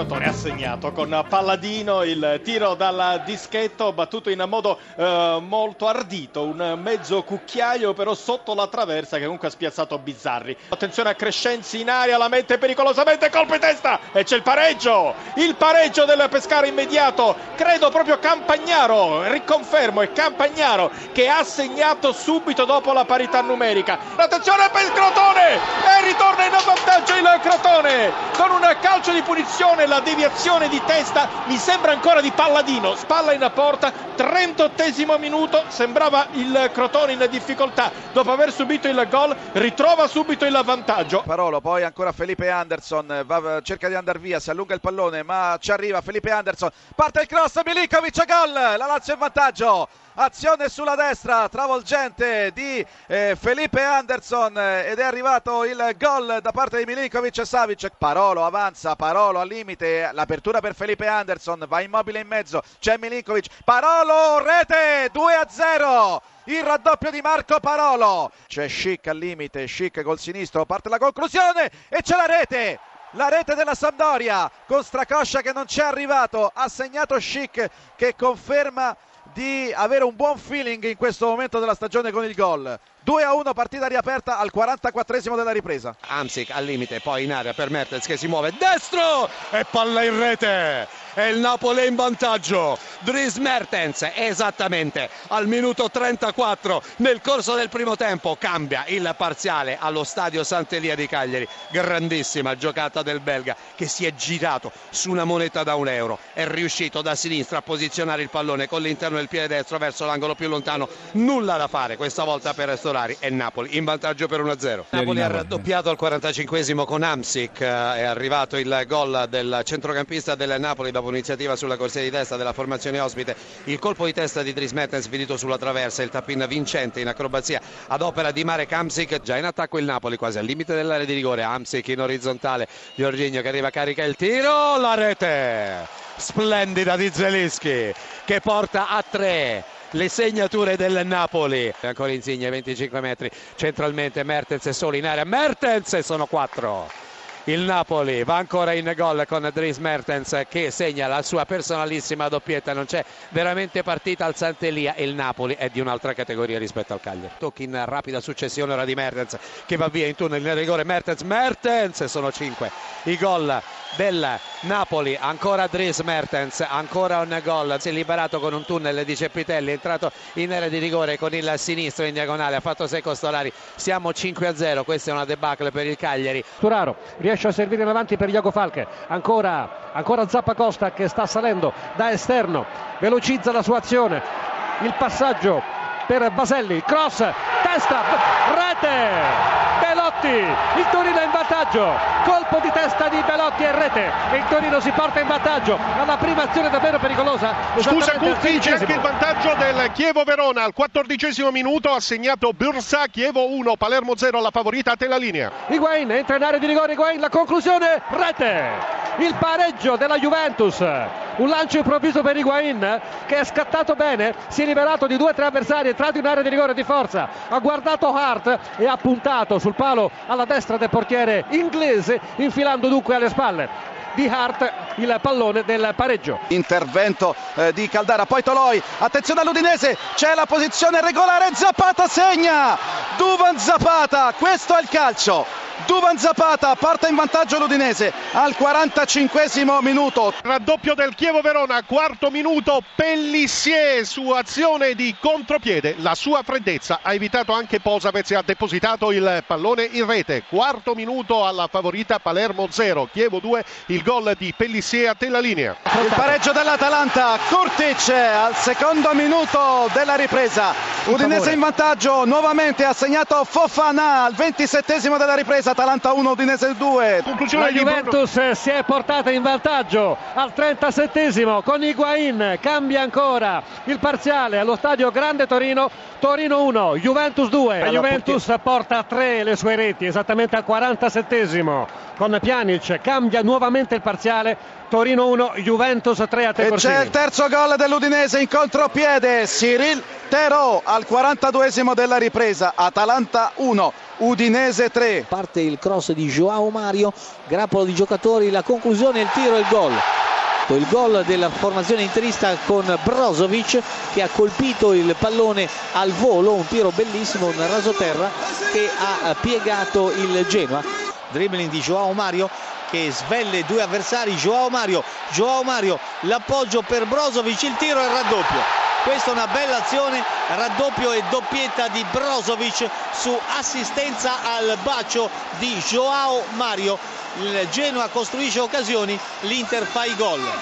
Crotone ha segnato con Palladino il tiro dal dischetto battuto in modo eh, molto ardito, un mezzo cucchiaio però sotto la traversa che comunque ha spiazzato Bizzarri. Attenzione a Crescenzi in aria, la mette pericolosamente, colpo in testa e c'è il pareggio, il pareggio del Pescara immediato, credo proprio Campagnaro, riconfermo è Campagnaro che ha segnato subito dopo la parità numerica. Attenzione per il Crotone e ritorna in vantaggio il Crotone con un calcio di punizione, la deviazione di testa mi sembra ancora di Palladino, spalla in porta, 38 minuto, sembrava il Crotone in difficoltà dopo aver subito il gol, ritrova subito il vantaggio. Parolo, poi ancora Felipe Anderson, va, cerca di andare via, si allunga il pallone, ma ci arriva Felipe Anderson, parte il cross, Milikovic, gol, la Lazio in vantaggio azione sulla destra travolgente di eh, Felipe Anderson ed è arrivato il gol da parte di Milinkovic e Savic. Parolo avanza, Parolo al limite l'apertura per Felipe Anderson va immobile in mezzo, c'è Milinkovic Parolo, rete 2 a 0 il raddoppio di Marco Parolo. C'è Schick al limite, Schick col sinistro parte la conclusione e c'è la rete la rete della Sampdoria con Stracoscia che non c'è arrivato ha segnato Schick che conferma di avere un buon feeling in questo momento della stagione con il gol. 2 a 1 partita riaperta al 44esimo della ripresa. Amsic al limite, poi in area per Mertens che si muove destro e palla in rete e il Napoli è in vantaggio. Dries Mertens esattamente al minuto 34 nel corso del primo tempo cambia il parziale allo stadio Sant'Elia di Cagliari. Grandissima giocata del belga che si è girato su una moneta da un euro. È riuscito da sinistra a posizionare il pallone con l'interno del piede destro verso l'angolo più lontano. Nulla da fare questa volta per Solari e Napoli in vantaggio per 1-0. Napoli ha raddoppiato al 45 con Amsic. È arrivato il gol del centrocampista del Napoli dopo un'iniziativa sulla corsia di testa della formazione ospite, il colpo di testa di Dries Mertens finito sulla traversa, il tappin vincente in acrobazia ad opera di Marek Amsic, già in attacco il Napoli quasi al limite dell'area di rigore, Amsic in orizzontale, Giorginio che arriva carica il tiro, la rete splendida di Zelinski che porta a tre le segnature del Napoli. Ancora Insigne 25 metri centralmente Mertens è solo in area. Mertens sono quattro il Napoli va ancora in gol con Dries Mertens che segna la sua personalissima doppietta. Non c'è veramente partita al Sant'Elia. Il Napoli è di un'altra categoria rispetto al Cagliari. Tocchi in rapida successione ora di Mertens che va via in tunnel nel rigore. Mertens Mertens sono 5 i gol del Napoli. Ancora Dries Mertens ancora un gol. Si è liberato con un tunnel di Cepitelli è entrato in area di rigore con il sinistro in diagonale ha fatto secco Stolari siamo 5 a 0 questa è una debacle per il Cagliari. Turaro riesce a servire in avanti per Iago Falche. Ancora, ancora Zappa Costa che sta salendo da esterno velocizza la sua azione. Il passaggio per Baselli cross testa rete Belotti, il Torino è in vantaggio, colpo di testa di Belotti e rete il Torino si porta in vantaggio alla prima azione davvero pericolosa. Scusa Cuffi, c'è anche il vantaggio del Chievo Verona al quattordicesimo minuto, ha segnato Bursa, Chievo 1, Palermo 0, la favorita a te la linea. Higuain entra in area di rigore, Higuain, la conclusione, rete, il pareggio della Juventus un lancio improvviso per Higuain che è scattato bene, si è liberato di due o tre avversari, è entrato in area di rigore di forza, ha guardato Hart e ha puntato sul palo alla destra del portiere inglese, infilando dunque alle spalle di Hart il pallone del pareggio. Intervento eh, di Caldara, poi Toloi, attenzione all'Udinese, c'è la posizione regolare, Zapata segna, Duvan Zapata, questo è il calcio. Duvan Zapata parte in vantaggio l'Udinese al 45 minuto. Raddoppio del Chievo Verona, quarto minuto, Pellissier su azione di contropiede. La sua freddezza ha evitato anche Posavez e ha depositato il pallone in rete. Quarto minuto alla favorita Palermo 0, Chievo 2, il gol di Pellissier a te la linea. Il pareggio dell'Atalanta, Kurtic al secondo minuto della ripresa. Udinese in vantaggio, nuovamente ha segnato Fofana al 27 della ripresa. Atalanta 1, Udinese 2. Conclusione La Juventus si è portata in vantaggio al 37 con Higuain, cambia ancora il parziale allo stadio Grande Torino, Torino 1, Juventus 2. La Juventus porta a 3 le sue reti, esattamente al 47 con Pjanic, cambia nuovamente il parziale, Torino 1, Juventus 3 a te E c'è il terzo gol dell'Udinese in contropiede, Cyril Terò al 42 della ripresa, Atalanta 1, Udinese 3. Parte il cross di Joao Mario, grappolo di giocatori, la conclusione, il tiro e il gol. Il gol della formazione interista con Brozovic che ha colpito il pallone al volo, un tiro bellissimo, un rasoterra che ha piegato il Genoa. Dribbling di Joao Mario che svelle due avversari, Joao Mario, Joao Mario, l'appoggio per Brozovic, il tiro e il raddoppio. Questa è una bella azione, raddoppio e doppietta di Brozovic su assistenza al bacio di Joao Mario. Il Genoa costruisce occasioni, l'Inter fa i gol.